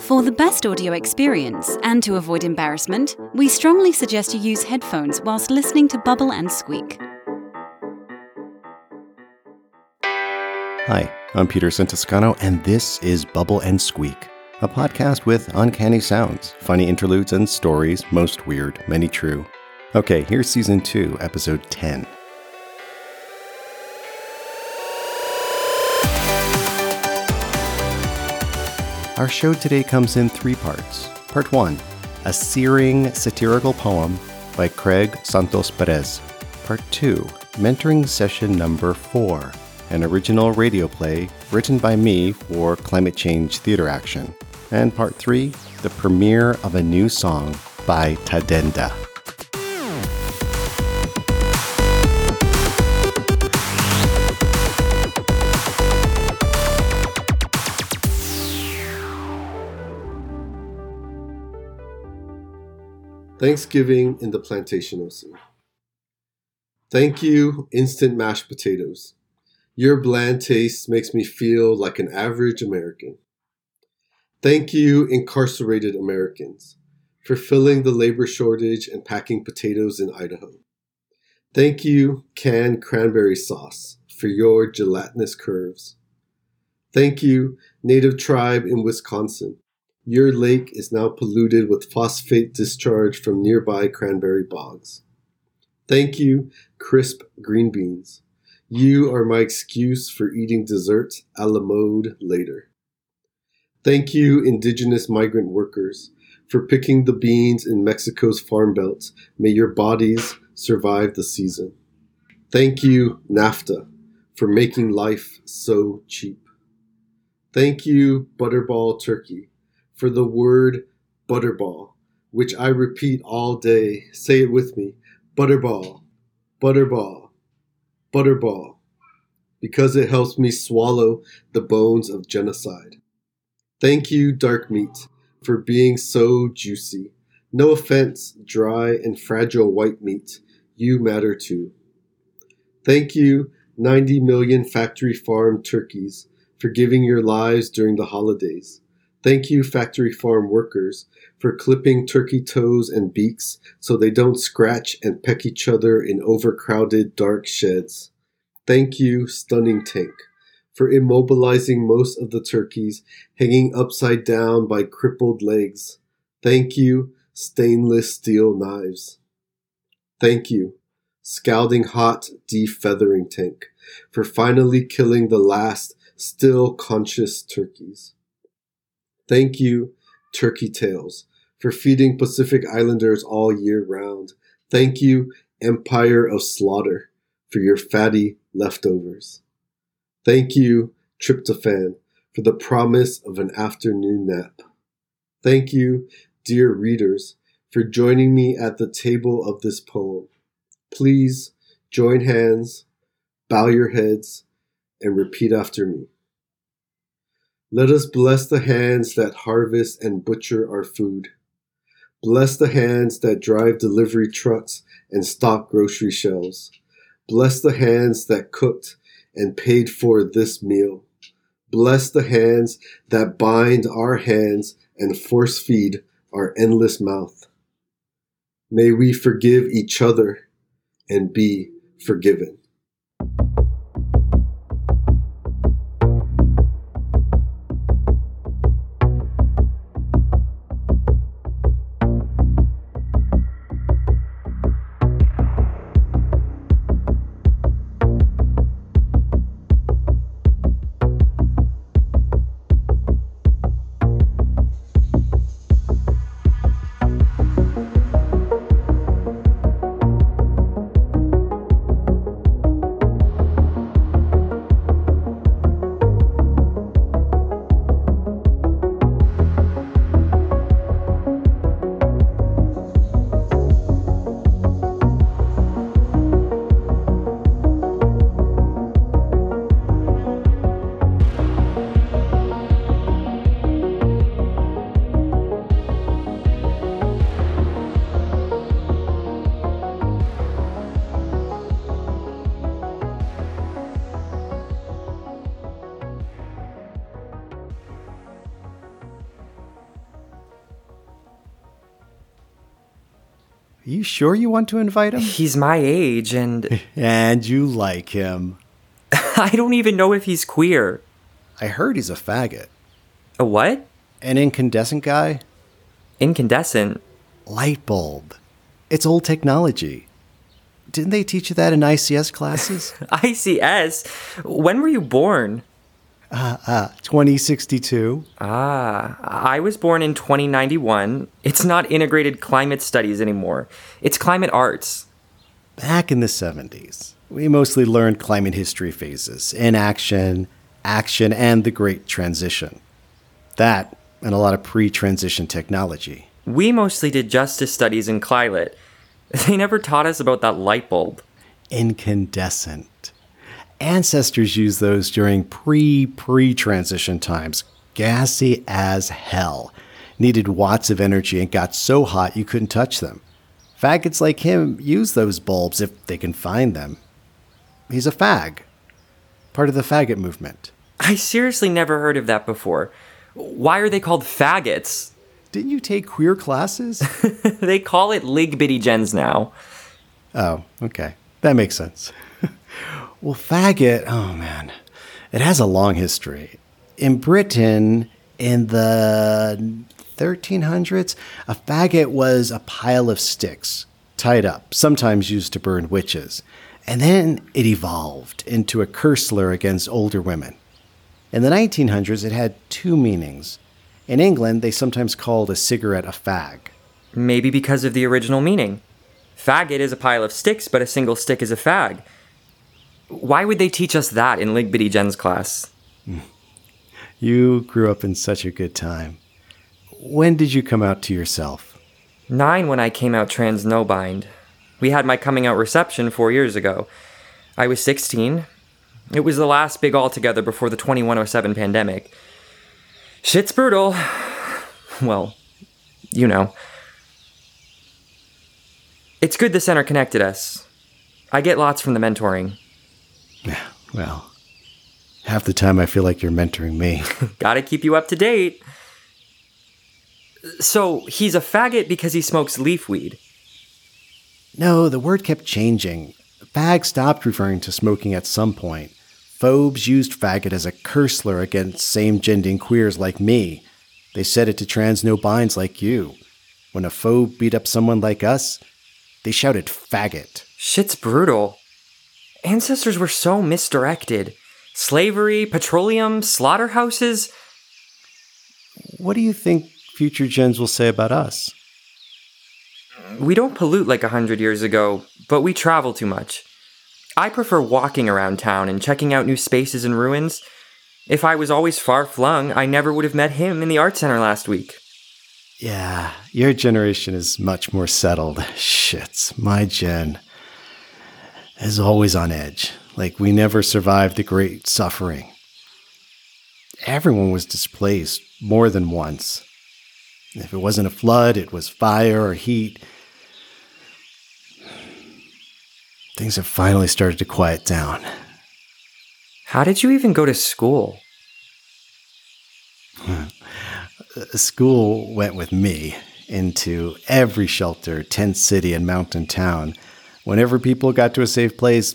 For the best audio experience and to avoid embarrassment, we strongly suggest you use headphones whilst listening to Bubble and Squeak. Hi, I'm Peter Santoscano, and this is Bubble and Squeak, a podcast with uncanny sounds, funny interludes, and stories, most weird, many true. Okay, here's season 2, episode 10. Our show today comes in three parts. Part 1 A searing satirical poem by Craig Santos Perez. Part 2 Mentoring Session Number 4 An original radio play written by me for Climate Change Theater Action. And Part 3 The premiere of a new song by Tatenda. Thanksgiving in the Plantationocene. Thank you, instant mashed potatoes. Your bland taste makes me feel like an average American. Thank you, incarcerated Americans, for filling the labor shortage and packing potatoes in Idaho. Thank you, canned cranberry sauce, for your gelatinous curves. Thank you, native tribe in Wisconsin, your lake is now polluted with phosphate discharge from nearby cranberry bogs. Thank you, crisp green beans. You are my excuse for eating dessert a la mode later. Thank you, indigenous migrant workers, for picking the beans in Mexico's farm belts. May your bodies survive the season. Thank you, NAFTA, for making life so cheap. Thank you, Butterball Turkey, for the word butterball, which I repeat all day. Say it with me butterball, butterball, butterball, because it helps me swallow the bones of genocide. Thank you, dark meat, for being so juicy. No offense, dry and fragile white meat, you matter too. Thank you, 90 million factory farm turkeys, for giving your lives during the holidays. Thank you, factory farm workers, for clipping turkey toes and beaks so they don't scratch and peck each other in overcrowded dark sheds. Thank you, stunning tank, for immobilizing most of the turkeys hanging upside down by crippled legs. Thank you, stainless steel knives. Thank you, scalding hot defeathering tank, for finally killing the last still conscious turkeys. Thank you, Turkey Tails, for feeding Pacific Islanders all year round. Thank you, Empire of Slaughter, for your fatty leftovers. Thank you, Tryptophan, for the promise of an afternoon nap. Thank you, dear readers, for joining me at the table of this poem. Please join hands, bow your heads, and repeat after me. Let us bless the hands that harvest and butcher our food. Bless the hands that drive delivery trucks and stock grocery shelves. Bless the hands that cooked and paid for this meal. Bless the hands that bind our hands and force feed our endless mouth. May we forgive each other and be forgiven. You sure you want to invite him? He's my age, and And you like him. I don't even know if he's queer. I heard he's a faggot. A what? An incandescent guy? Incandescent. Light bulb. It's old technology. Didn't they teach you that in ICS classes? ICS? When were you born? 2062. Ah, I was born in 2091. It's not integrated climate studies anymore, it's climate arts. Back in the 70s, we mostly learned climate history phases inaction, action, and the Great Transition. That, and a lot of pre transition technology. We mostly did justice studies in climate. They never taught us about that light bulb. Incandescent. Ancestors used those during pre pre transition times, gassy as hell. Needed watts of energy and got so hot you couldn't touch them. Faggots like him use those bulbs if they can find them. He's a fag, part of the faggot movement. I seriously never heard of that before. Why are they called faggots? Didn't you take queer classes? they call it Ligbity Gens now. oh, okay. That makes sense. well, faggot, oh man, it has a long history. In Britain, in the 1300s, a faggot was a pile of sticks tied up, sometimes used to burn witches. And then it evolved into a curse slur against older women. In the 1900s, it had two meanings. In England, they sometimes called a cigarette a fag. Maybe because of the original meaning. Faggot is a pile of sticks, but a single stick is a fag. Why would they teach us that in Ligbity Gens class? You grew up in such a good time. When did you come out to yourself? Nine when I came out trans no bind. We had my coming out reception four years ago. I was 16. It was the last big all together before the 2107 pandemic. Shit's brutal. Well, you know. It's good the center connected us. I get lots from the mentoring. Yeah, well, half the time I feel like you're mentoring me. Gotta keep you up to date. So, he's a faggot because he smokes leaf weed. no, the word kept changing. Fag stopped referring to smoking at some point. Phobes used faggot as a curse slur against same gendering queers like me. They said it to trans no binds like you. When a phobe beat up someone like us, they shouted faggot. Shit's brutal. Ancestors were so misdirected. Slavery, petroleum, slaughterhouses. What do you think future gens will say about us? We don't pollute like a hundred years ago, but we travel too much. I prefer walking around town and checking out new spaces and ruins. If I was always far flung, I never would have met him in the art center last week. Yeah, your generation is much more settled. Shits, my gen is always on edge. Like we never survived the great suffering. Everyone was displaced more than once. If it wasn't a flood, it was fire or heat. Things have finally started to quiet down. How did you even go to school? school went with me into every shelter, tent city, and mountain town. Whenever people got to a safe place,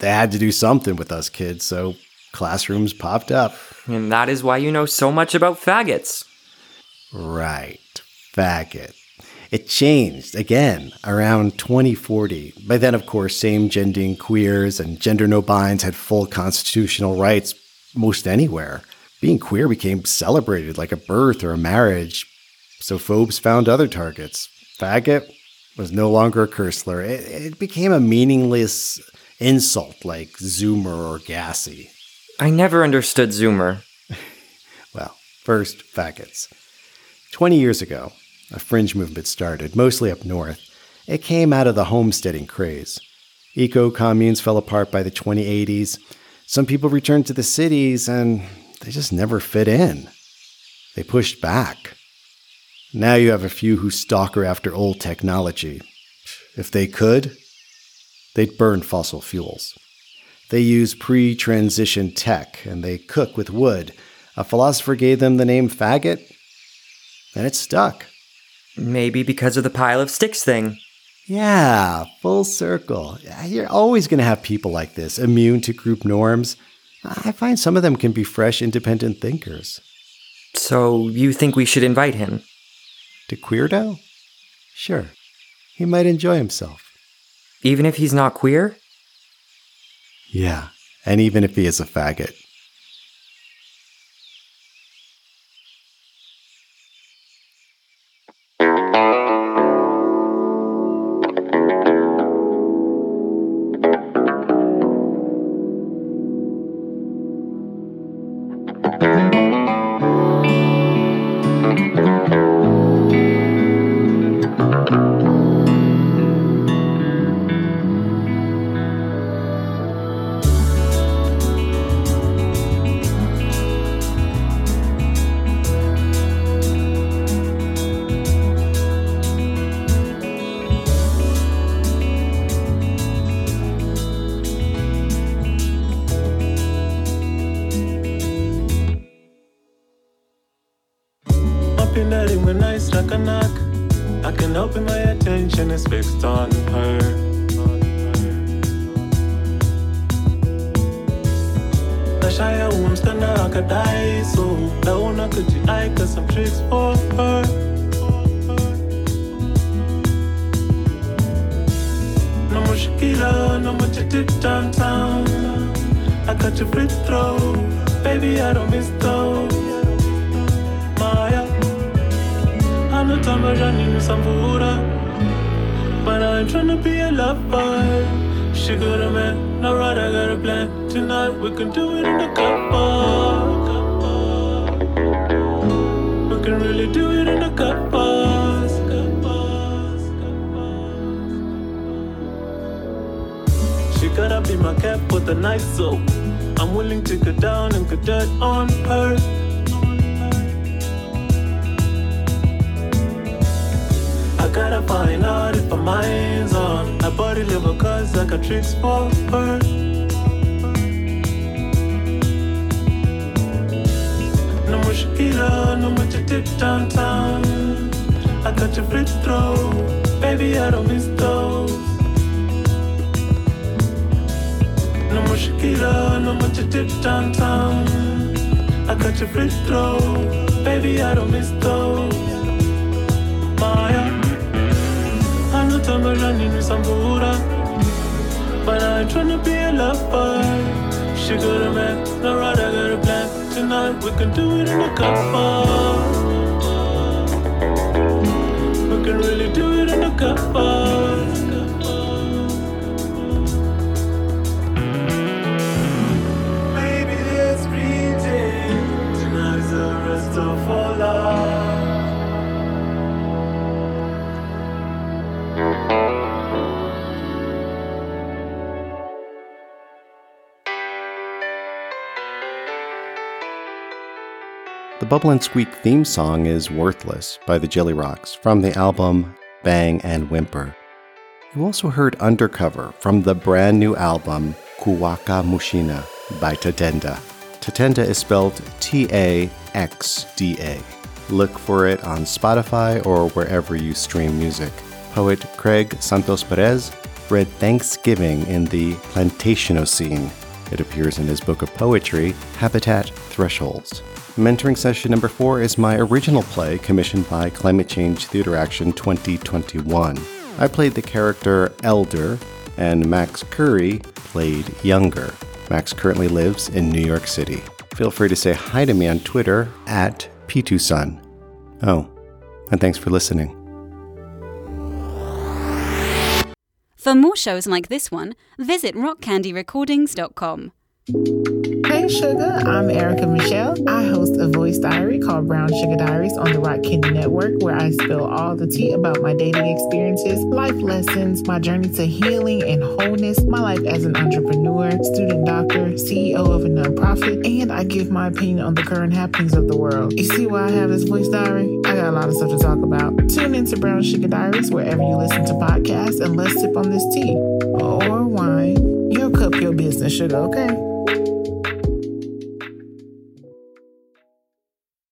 they had to do something with us kids, so classrooms popped up. And that is why you know so much about faggots. Right, faggot. It changed again around 2040. By then, of course, same gendering queers and gender no binds had full constitutional rights most anywhere. Being queer became celebrated like a birth or a marriage, so phobes found other targets. Faggot was no longer a curse slur. It, it became a meaningless insult like zoomer or gassy. I never understood Zoomer. Well, first, faggots. 20 years ago, a fringe movement started, mostly up north. It came out of the homesteading craze. Eco communes fell apart by the 2080s. Some people returned to the cities and they just never fit in. They pushed back. Now you have a few who stalker after old technology. If they could, they'd burn fossil fuels. They use pre transition tech and they cook with wood. A philosopher gave them the name faggot, and it stuck. Maybe because of the pile of sticks thing. Yeah, full circle. You're always going to have people like this, immune to group norms. I find some of them can be fresh, independent thinkers. So, you think we should invite him? To Queerdo? Sure. He might enjoy himself. Even if he's not queer? Yeah, and even if he is a faggot. Mapinari when I struck a knock. I can open my attention is fixed on her. Nashaya umstana akadai so naona kujiaika some tricks for her. No more mushkila, no much it downtown. I got your free throw, baby I don't miss those. Tamajani Musambura, but I ain't tryna be a lover. She got a man, no right, I got a plan. Tonight we can do it in the couple. We can really do it in the couples. She gotta be my cap with a nice soap. I'm willing to go down and get dirt on her. Gotta find out if my mind's on. My body live cause I got tricks for her. No mushkila, no much dip downtown. I got your free throw, baby I don't miss those. No mushkila, no much dip downtown. I got your free throw, baby I don't miss those. I know Tamarani Nusambura, but I ain't tryna be a lover. She got a man, no right, I got a plan. Tonight we can do it in a couple. We can really do it in a couple. Bubble and Squeak theme song is Worthless by the Jelly Rocks from the album Bang and Whimper. You also heard Undercover from the brand new album Kuwaka Mushina by Tatenda. Tatenda is spelled T A X D A. Look for it on Spotify or wherever you stream music. Poet Craig Santos Perez read Thanksgiving in the Plantationocene. It appears in his book of poetry, Habitat Thresholds. Mentoring session number four is my original play commissioned by Climate Change Theater Action 2021. I played the character Elder, and Max Curry played Younger. Max currently lives in New York City. Feel free to say hi to me on Twitter at P2Sun. Oh, and thanks for listening. For more shows like this one, visit rockcandyrecordings.com. Hey Sugar, I'm Erica Michelle. I host a voice diary called Brown Sugar Diaries on the Rock Candy Network, where I spill all the tea about my dating experiences, life lessons, my journey to healing and wholeness, my life as an entrepreneur, student doctor, CEO of a nonprofit, and I give my opinion on the current happenings of the world. You see why I have this voice diary? I got a lot of stuff to talk about. Tune into Brown Sugar Diaries wherever you listen to podcasts, and let's sip on this tea or wine. Your cup, your business, sugar, okay?